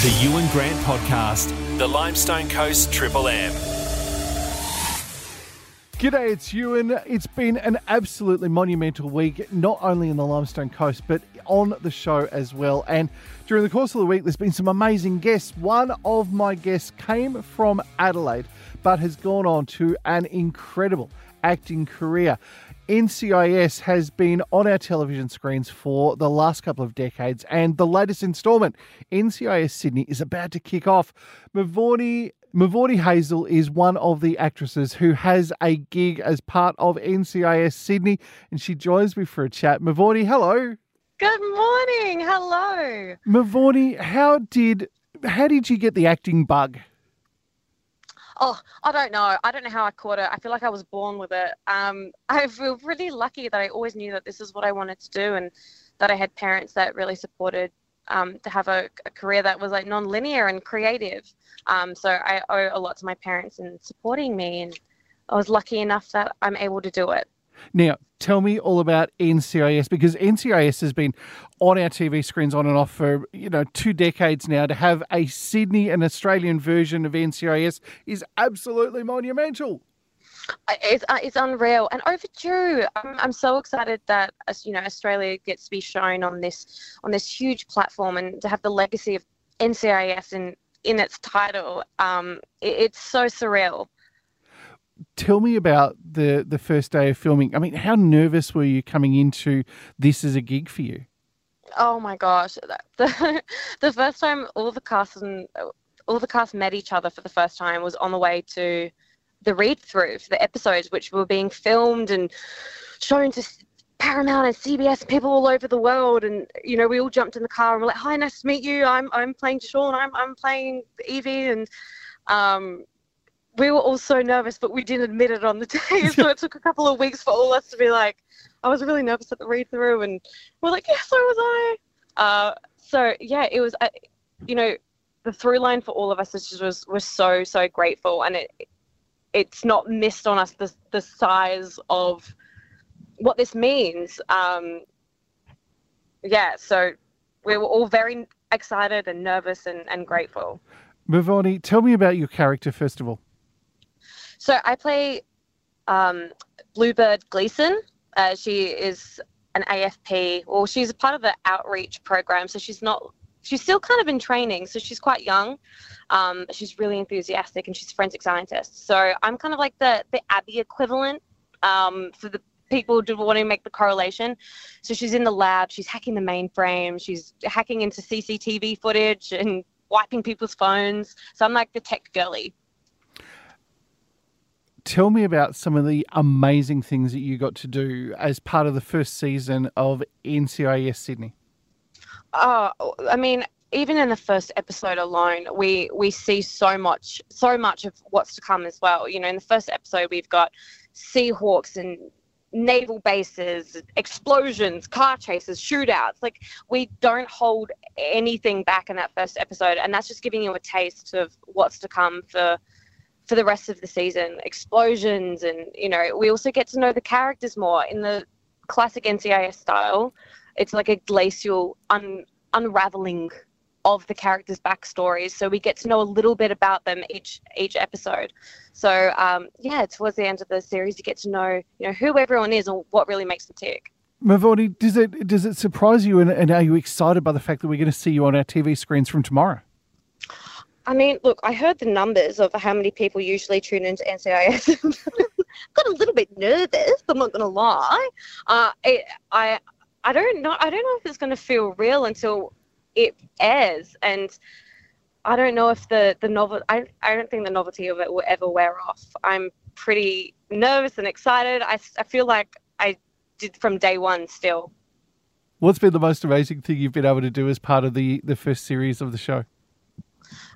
The Ewan Grant Podcast, the Limestone Coast Triple M. G'day, it's Ewan. It's been an absolutely monumental week, not only in the Limestone Coast, but on the show as well. And during the course of the week, there's been some amazing guests. One of my guests came from Adelaide, but has gone on to an incredible acting career. NCIS has been on our television screens for the last couple of decades, and the latest instalment, NCIS Sydney, is about to kick off. Mavournee Hazel is one of the actresses who has a gig as part of NCIS Sydney, and she joins me for a chat. Mavournee, hello. Good morning. Hello. Mavournee, how did how did you get the acting bug? Oh, I don't know. I don't know how I caught it. I feel like I was born with it. Um, I feel really lucky that I always knew that this is what I wanted to do and that I had parents that really supported um, to have a, a, career that was like non-linear and creative. Um, so I owe a lot to my parents in supporting me, and I was lucky enough that I'm able to do it. Now, tell me all about NCIS because NCIS has been on our TV screens on and off for you know two decades now. To have a Sydney and Australian version of NCIS is absolutely monumental. It's, uh, it's unreal and overdue. I'm, I'm so excited that you know Australia gets to be shown on this on this huge platform and to have the legacy of NCIS in in its title. Um, it, it's so surreal tell me about the the first day of filming. I mean, how nervous were you coming into this as a gig for you? Oh my gosh, the the first time all the cast and all the cast met each other for the first time was on the way to the read through for the episodes, which were being filmed and shown to Paramount and CBS people all over the world. And you know, we all jumped in the car and we're like, "Hi, nice to meet you. I'm I'm playing Sean. I'm I'm playing Evie." And um, we were all so nervous, but we didn't admit it on the day. So it took a couple of weeks for all of us to be like, I was really nervous at the read through, and we're like, yeah, so was I. Uh, so yeah, it was, uh, you know, the through line for all of us is just was was so so grateful, and it it's not missed on us the the size of what this means. Um, yeah, so we were all very excited and nervous and, and grateful. Mavournee, tell me about your character first of all. So I play um, Bluebird Gleason. Uh, she is an AFP, or she's a part of the outreach program. So she's not, she's still kind of in training. So she's quite young. Um, she's really enthusiastic and she's a forensic scientist. So I'm kind of like the, the Abby equivalent um, for the people who want to make the correlation. So she's in the lab, she's hacking the mainframe, she's hacking into CCTV footage and wiping people's phones. So I'm like the tech girly tell me about some of the amazing things that you got to do as part of the first season of NCIS Sydney. Oh, I mean, even in the first episode alone, we we see so much, so much of what's to come as well. You know, in the first episode, we've got Seahawks and naval bases, explosions, car chases, shootouts. Like we don't hold anything back in that first episode, and that's just giving you a taste of what's to come for for the rest of the season. Explosions, and you know, we also get to know the characters more in the classic NCIS style. It's like a glacial un- unraveling of the characters' backstories, so we get to know a little bit about them each each episode. So um, yeah, towards the end of the series, you get to know you know who everyone is and what really makes them tick. Mavournee, does it does it surprise you and, and are you excited by the fact that we're going to see you on our TV screens from tomorrow? I mean, look, I heard the numbers of how many people usually tune into NCIS. got a little bit nervous. I'm not going to lie. Uh, it, I I don't know. I don't know if it's going to feel real until it airs, and I don't know if the the novel. I I don't think the novelty of it will ever wear off. I'm pretty nervous and excited. I I feel like I did from day one still. What's been the most amazing thing you've been able to do as part of the the first series of the show?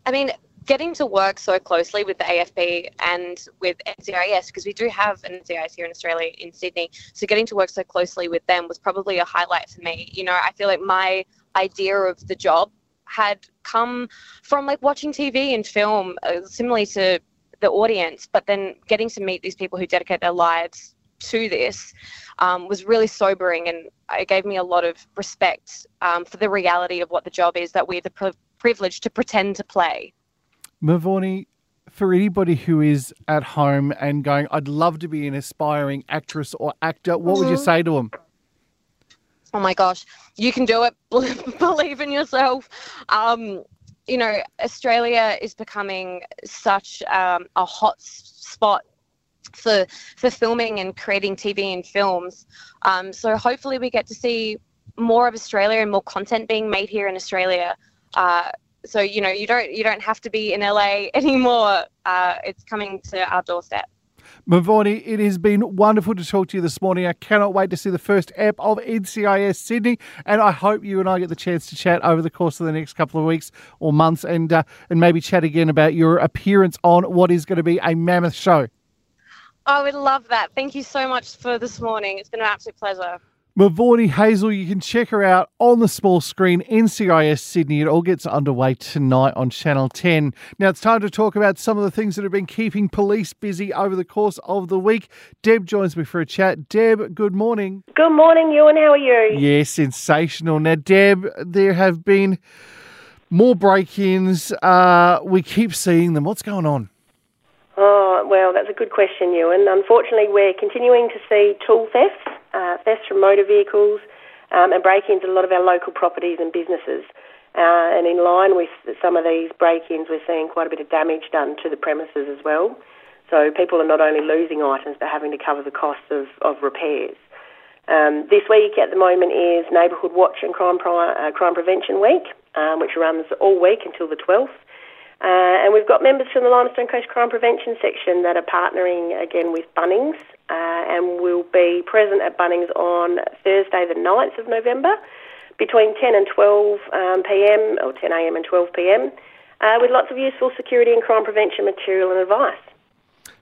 I mean, getting to work so closely with the AFP and with NCIS, because we do have an NCIS here in Australia, in Sydney, so getting to work so closely with them was probably a highlight for me. You know, I feel like my idea of the job had come from like watching TV and film, uh, similarly to the audience, but then getting to meet these people who dedicate their lives to this um, was really sobering and it gave me a lot of respect um, for the reality of what the job is that we're the privilege to pretend to play. Mavournee, for anybody who is at home and going, I'd love to be an aspiring actress or actor, what would you Mm-hmm. say to them? oh my gosh, you can do it. Believe in yourself. Um, you know, Australia is becoming such um, a hot s- spot for for filming and creating TV and films. Um, so hopefully, we get to see more of Australia and more content being made here in Australia. Uh, so you know, you don't you don't have to be in LA anymore. Uh, it's coming to our doorstep. Mavournee, it has been wonderful to talk to you this morning. I cannot wait to see the first ep of NCIS Sydney, and I hope you and I get the chance to chat over the course of the next couple of weeks or months, and uh, and maybe chat again about your appearance on what is going to be a mammoth show. I would love that. Thank you so much for this morning. It's been an absolute pleasure. Mavournee Hazel, you can check her out on the small screen, NCIS Sydney. It all gets underway tonight on Channel 10. Now it's time to talk about some of the things that have been keeping police busy over the course of the week. Deb joins me for a chat. Deb, good morning. Good morning, Ewan. How are you? Yeah, sensational. Now, Deb, there have been more break ins. Uh, we keep seeing them. What's going on? Oh, well, that's a good question, Ewan. Unfortunately, we're continuing to see tool thefts, uh, thefts from motor vehicles, um, and break-ins at a lot of our local properties and businesses. Uh, and in line with some of these break-ins, we're seeing quite a bit of damage done to the premises as well. So people are not only losing items, but having to cover the costs of, of repairs. Um, this week at the moment is Neighbourhood Watch and Crime, Pri- uh, Crime Prevention Week, um, which runs all week until the 12th. Uh, and we've got members from the Limestone Coast Crime Prevention section that are partnering again with Bunnings uh, and will be present at Bunnings on Thursday, the 9th of November, between 10 and 12 um, pm or 10 am and 12 pm, uh, with lots of useful security and crime prevention material and advice.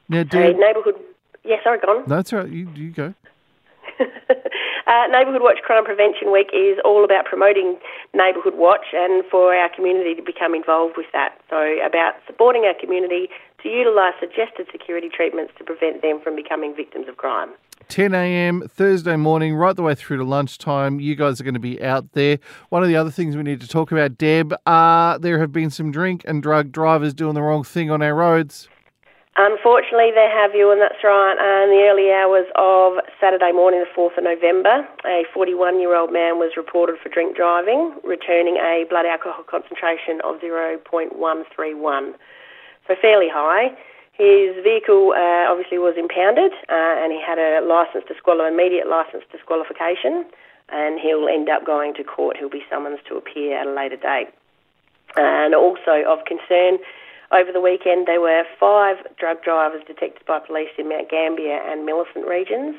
Now, Uh, Deb, neighbourhood, yeah, sorry, gone. no, that's all right. You, you go. uh, Neighbourhood Watch Crime Prevention Week is all about promoting Neighbourhood Watch and for our community to become involved with that. So, about supporting our community to utilise suggested security treatments to prevent them from becoming victims of crime. 10 a.m. Thursday morning, right the way through to lunchtime. You guys are going to be out there. One of the other things we need to talk about, Deb, uh, there have been some drink and drug drivers doing the wrong thing on our roads. Unfortunately, there have you, and that's right. Uh, in the early hours of Saturday morning, the 4th of November, a 41 year old man was reported for drink driving, returning a blood alcohol concentration of 0.131. So fairly high. His vehicle uh, obviously was impounded, uh, and he had a license disqual- immediate license disqualification, and he'll end up going to court. He'll be summoned to appear at a later date. And also of concern, over the weekend there were five drug drivers detected by police in Mount Gambier and Millicent regions.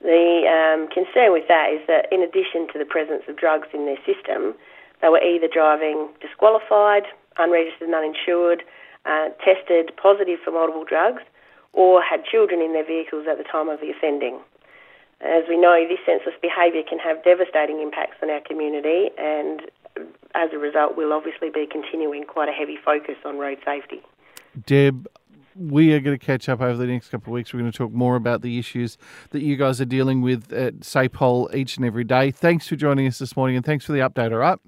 The um, concern with that is that in addition to the presence of drugs in their system, they were either driving disqualified, unregistered and uninsured, uh, tested positive for multiple drugs, or had children in their vehicles at the time of the offending. As we know, this senseless behaviour can have devastating impacts on our community, and as a result, we'll obviously be continuing quite a heavy focus on road safety. Deb, we are going to catch up over the next couple of weeks. We're going to talk more about the issues that you guys are dealing with at SAPOL each and every day. Thanks for joining us this morning and thanks for the update, all right?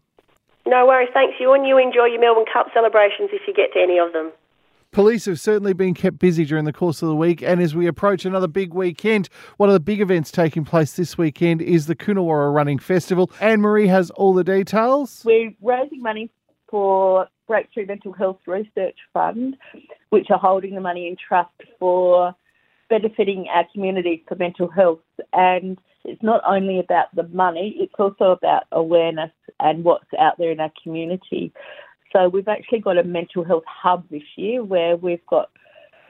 No worries, thanks you, and you enjoy your Melbourne Cup celebrations if you get to any of them. Police have certainly been kept busy during the course of the week, and as we approach another big weekend, one of the big events taking place this weekend is the Coonawarra Running Festival. Anne Marie has all the details. We're raising money for Breakthrough Mental Health Research Fund, which are holding the money in trust for benefiting our community for mental health. And it's not only about the money, it's also about awareness and what's out there in our community. So we've actually got a mental health hub this year where we've got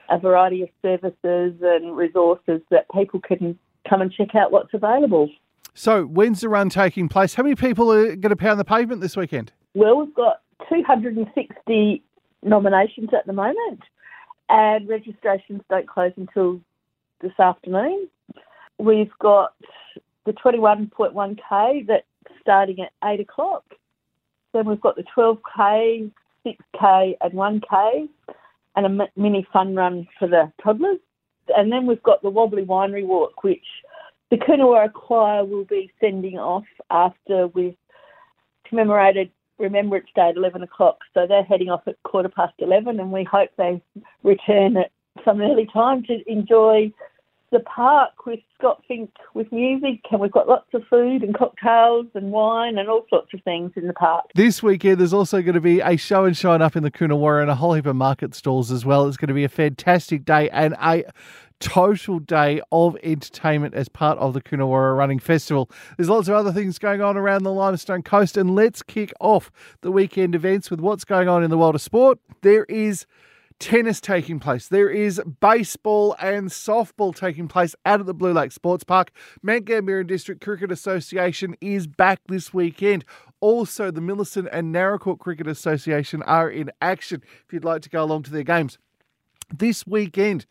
a variety of services and resources that people can come and check out what's available. So, when's the run taking place? How many people are going to pound the pavement this weekend? Well, we've got 260 nominations at the moment, and registrations don't close until this afternoon. We've got the 21.1k that's starting at 8 o'clock. Then we've got the 12k, 6k, and 1k, and a mini fun run for the toddlers. And then we've got the Wobbly Winery Walk, which the Coonawarra Choir will be sending off after we've commemorated Remembrance Day at 11 o'clock. So they're heading off at quarter past 11, and we hope they return at some early time to enjoy the park with Scott Fink with music, and we've got lots of food and cocktails and wine and all sorts of things in the park. This weekend, there's also going to be a show and shine up in the Coonawarra and a whole heap of market stalls as well. It's going to be a fantastic day and a total day of entertainment as part of the Coonawarra Running Festival. There's lots of other things going on around the Limestone Coast, and let's kick off the weekend events with what's going on in the world of sport. There is tennis taking place. There is baseball and softball taking place out at the Blue Lake Sports Park. Mount Gambier District Cricket Association is back this weekend. Also, the Millicent and Naracoorte Cricket Association are in action if you'd like to go along to their games. This weekend,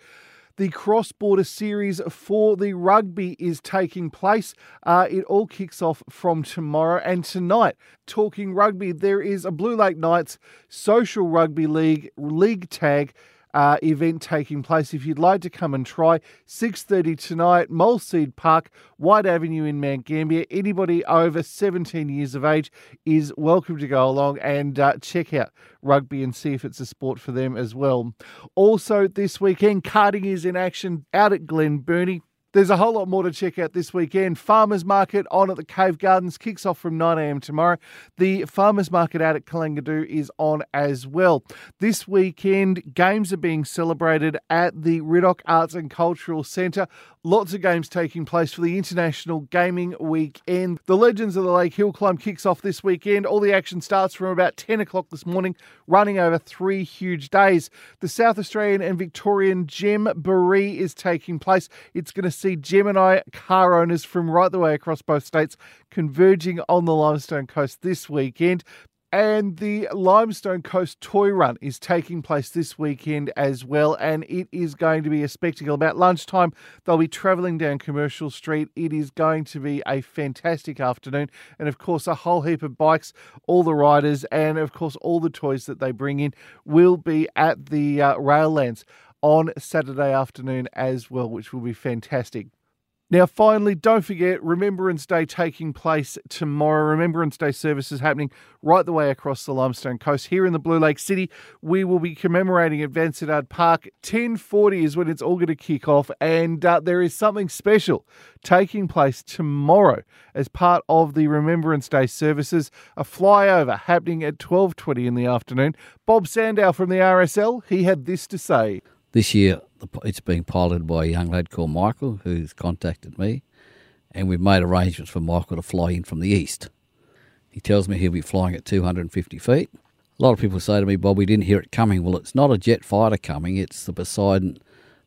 the cross border series for the rugby is taking place. Uh, it all kicks off from tomorrow and tonight. Talking rugby, there is a Blue Lake Knights Social Rugby League league tag uh, event taking place. If you'd like to come and try, 6.30 tonight, Malseed Park, White Avenue in Mount Gambier. Anybody over 17 years of age is welcome to go along and uh, check out rugby and see if it's a sport for them as well. Also, this weekend, karting is in action out at Glen Burnie. There's a whole lot more to check out this weekend. Farmers Market on at the Cave Gardens kicks off from 9am tomorrow. The Farmers Market out at Kalangadoo is on as well. This weekend, games are being celebrated at the Riddoch Arts and Cultural Centre. Lots of games taking place for the International Gaming Weekend. The Legends of the Lake Hill Climb kicks off this weekend. All the action starts from about 10 o'clock this morning, running over three huge days. The South Australian and Victorian Gemboree is taking place. It's going to see Gemini car owners from right the way across both states converging on the Limestone Coast this weekend. And the Limestone Coast Toy Run is taking place this weekend as well, and it is going to be a spectacle. About lunchtime, they'll be travelling down Commercial Street. It is going to be a fantastic afternoon, and of course, a whole heap of bikes, all the riders, and of course, all the toys that they bring in will be at the uh, Raillands on Saturday afternoon as well, which will be fantastic. Now, finally, don't forget Remembrance Day taking place tomorrow. Remembrance Day services happening right the way across the Limestone Coast. Here in the Blue Lake City, we will be commemorating at Vansittart Park. 10.40 is when it's all going to kick off, and uh, there is something special taking place tomorrow as part of the Remembrance Day services. A flyover happening at 12.20 in the afternoon. Bob Sandow from the RSL, he had this to say. This year, it's being piloted by a young lad called Michael who's contacted me, and we've made arrangements for Michael to fly in from the east. He tells me he'll be flying at 250 feet. A lot of people say to me, Bob, we didn't hear it coming. Well, it's not a jet fighter coming, it's the Poseidon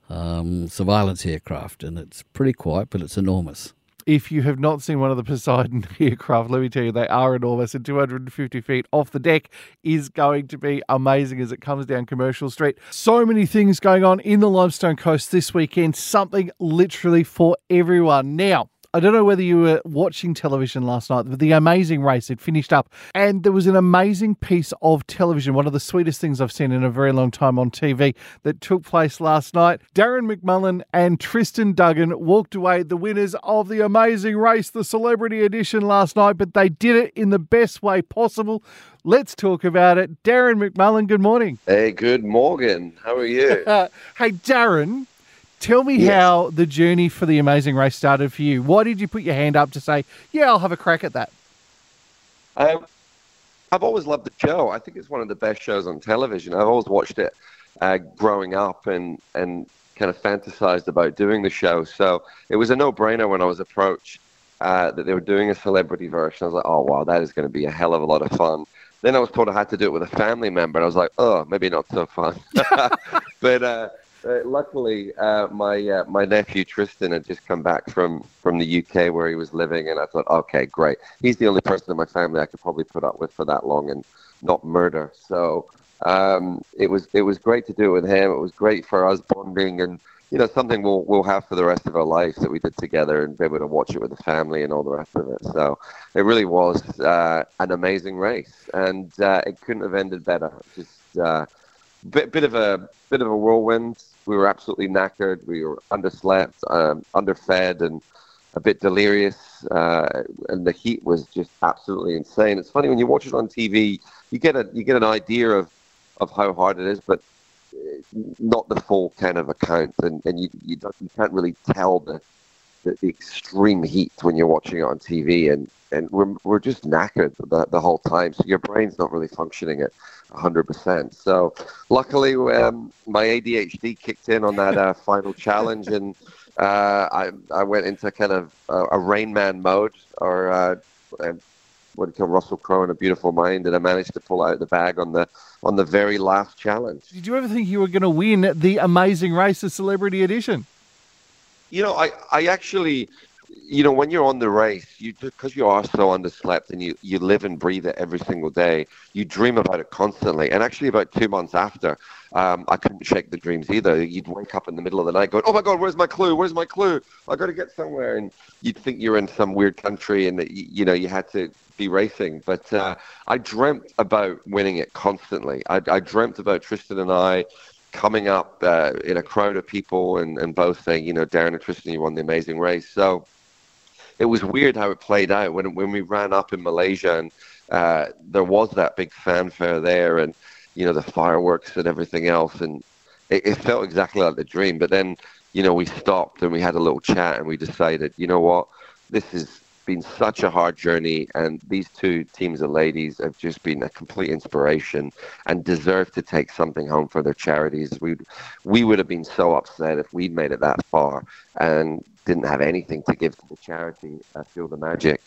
um, surveillance aircraft, and it's pretty quiet, but it's enormous. If you have not seen one of the Poseidon aircraft, let me tell you, they are enormous, and 250 feet off the deck is going to be amazing as it comes down Commercial Street. So many things going on in the Limestone Coast this weekend, something literally for everyone. Now, I don't know whether you were watching television last night, but the amazing race had finished up, and there was an amazing piece of television, one of the sweetest things I've seen in a very long time on TV, that took place last night. Darren McMullen and Tristan Duggan walked away the winners of the amazing race, the celebrity edition last night, but they did it in the best way possible. Let's talk about it. Darren McMullen, good morning. Hey, good morning. How are you? hey, Darren, Tell me yes. how the journey for the amazing race started for you. Why did you put your hand up to say, "Yeah, I'll have a crack at that"? Um, I've always loved the show. I think it's one of the best shows on television. I've always watched it uh, growing up and and kind of fantasized about doing the show. So it was a no-brainer when I was approached uh, that they were doing a celebrity version. I was like, "Oh wow, that is going to be a hell of a lot of fun." Then I was told I had to do it with a family member, and I was like, "Oh, maybe not so fun." but uh, uh, luckily, uh, my uh, my nephew Tristan had just come back from, from the UK where he was living, and I thought, okay, great. He's the only person in my family I could probably put up with for that long and not murder. So um, it was it was great to do it with him. It was great for us bonding, and you know something we'll we'll have for the rest of our lives that we did together, and be able to watch it with the family and all the rest of it. So it really was uh, an amazing race, and uh, it couldn't have ended better. Just uh, bit bit of a bit of a whirlwind. We were absolutely knackered. We were underslept, um, underfed, and a bit delirious, uh, and the heat was just absolutely insane. It's funny when you watch it on TV, you get a you get an idea of of how hard it is, but not the full kind of account, and, and you, you, you can't really tell the, the, the extreme heat when you're watching it on TV, and, and we're, we're just knackered the, the whole time, so your brain's not really functioning at 100%. So luckily, um, my ADHD kicked in on that uh, final challenge, and uh, I, I went into kind of a, a Rain Man mode, or uh, what do you call Russell Crowe in A Beautiful Mind, and I managed to pull out the bag on the on the very last challenge. Did you ever think you were going to win the Amazing Race, the Celebrity Edition? You know, I I actually you know, when you're on the race, you because you are so underslept and you, you live and breathe it every single day, you dream about it constantly. And actually, about two months after, um, I couldn't shake the dreams either. You'd wake up in the middle of the night going, "Oh my God, where's my clue? Where's my clue? I got to get somewhere." And you'd think you're in some weird country and that you know you had to be racing. But uh, I dreamt about winning it constantly. I, I dreamt about Tristan and I coming up uh, in a crowd of people and, and both saying, you know, Darren and Tristan, you won the amazing race. So it was weird how it played out when when we ran up in Malaysia and uh, there was that big fanfare there and you know the fireworks and everything else and it, it felt exactly like the dream. But then you know we stopped and we had a little chat and we decided you know what this has been such a hard journey and these two teams of ladies have just been a complete inspiration and deserve to take something home for their charities we we would have been so upset if we'd made it that far and didn't have anything to give to the charity. I feel the magic.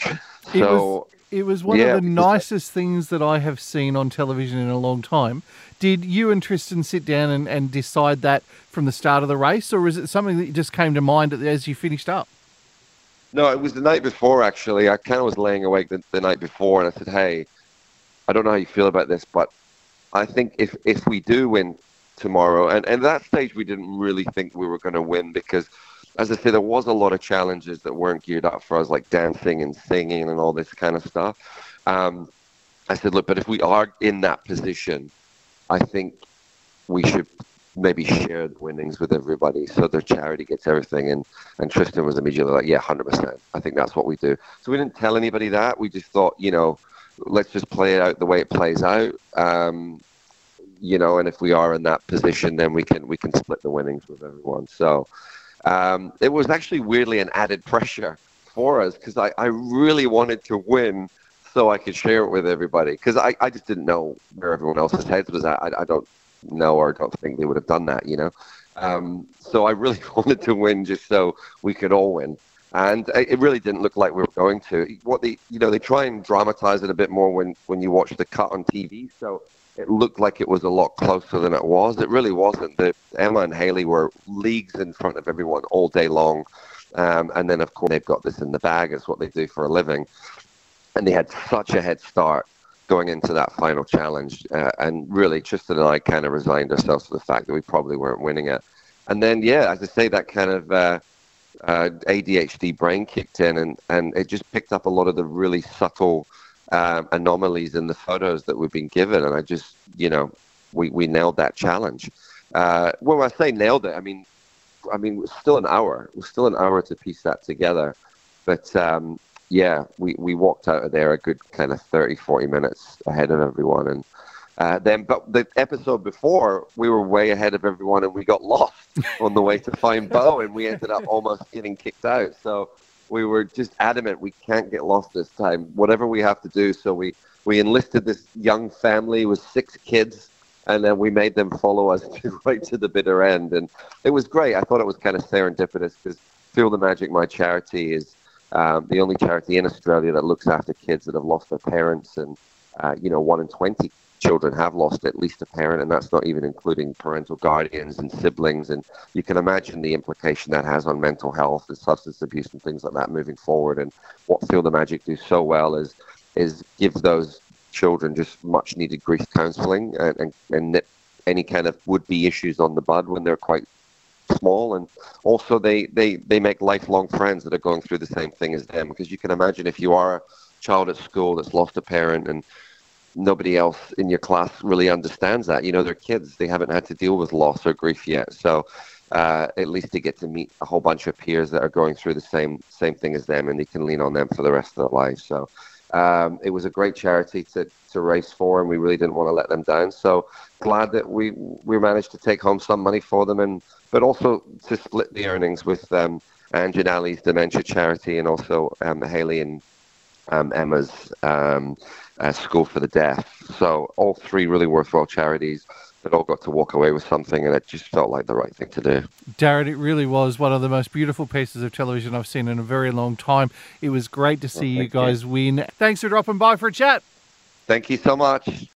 So. It was, it was one yeah, of the nicest things that I have seen on television in a long time. Did you and Tristan sit down and, and decide that from the start of the race, or is it something that just came to mind as you finished up? No, it was the night before, actually. I kind of was laying awake the, the night before, and I said, hey, I don't know how you feel about this, but I think if, if we do win tomorrow, and, at that stage we didn't really think we were going to win because – as I say, there was a lot of challenges that weren't geared up for us, like dancing and singing and all this kind of stuff. Um, I said, look, but if we are in that position, I think we should maybe share the winnings with everybody so their charity gets everything. And, and Tristan was immediately like, yeah, 100%. I think that's what we do. So we didn't tell anybody that. We just thought, you know, let's just play it out the way it plays out. Um, you know, and if we are in that position, then we can we can split the winnings with everyone. So um, it was actually weirdly an added pressure for us because I, I really wanted to win so I could share it with everybody because I, I just didn't know where everyone else's heads was at. I, I don't know or don't think they would have done that, you know. Um, so I really wanted to win just so we could all win. And it really didn't look like we were going to. What they, you know, they try and dramatize it a bit more when, when you watch the cut on TV. So it looked like it was a lot closer than it was. It really wasn't. The, Emma and Haley were leagues in front of everyone all day long. Um, and then, of course, they've got this in the bag. It's what they do for a living. And they had such a head start going into that final challenge. Uh, and really, Tristan and I kind of resigned ourselves to the fact that we probably weren't winning it. And then, yeah, as I say, that kind of uh, uh, ADHD brain kicked in and, and it just picked up a lot of the really subtle – um, anomalies in the photos that we've been given, and I just, you know, we, we nailed that challenge. Uh, when I say nailed it, I mean, I mean, it was still an hour. It was still an hour to piece that together. But um, yeah, we, we walked out of there a good kind of 30, 40 minutes ahead of everyone. And uh, then, but the episode before, we were way ahead of everyone and we got lost on the way to find Bo and we ended up almost getting kicked out. So we were just adamant we can't get lost this time. Whatever we have to do. So we we enlisted this young family with six kids, and then we made them follow us right to the bitter end. And it was great. I thought it was kind of serendipitous because Feel the Magic, my charity, is um, the only charity in Australia that looks after kids that have lost their parents, and uh, you know, one in twenty children have lost at least a parent, and that's not even including parental guardians and siblings. And you can imagine the implication that has on mental health and substance abuse and things like that moving forward. And what Feel the Magic do so well is is give those children just much needed grief counselling and, and, and nip any kind of would be issues on the bud when they're quite small and also they, they, they make lifelong friends that are going through the same thing as them because you can imagine if you are a child at school that's lost a parent and nobody else in your class really understands that. You know, they're kids; they haven't had to deal with loss or grief yet. So uh, at least they get to meet a whole bunch of peers that are going through the same same thing as them, and they can lean on them for the rest of their lives. So um, it was a great charity to, to race for, and we really didn't want to let them down. So glad that we we managed to take home some money for them, and but also to split the earnings with um, Ali's dementia charity, and also um, Haley and um, Emma's um, uh, School for the Deaf. So all three really worthwhile charities that all got to walk away with something, and it just felt like the right thing to do. Darren, it really was one of the most beautiful pieces of television I've seen in a very long time. It was great to see Well, you thank you. guys win. Thanks for dropping by for a chat. Thank you so much.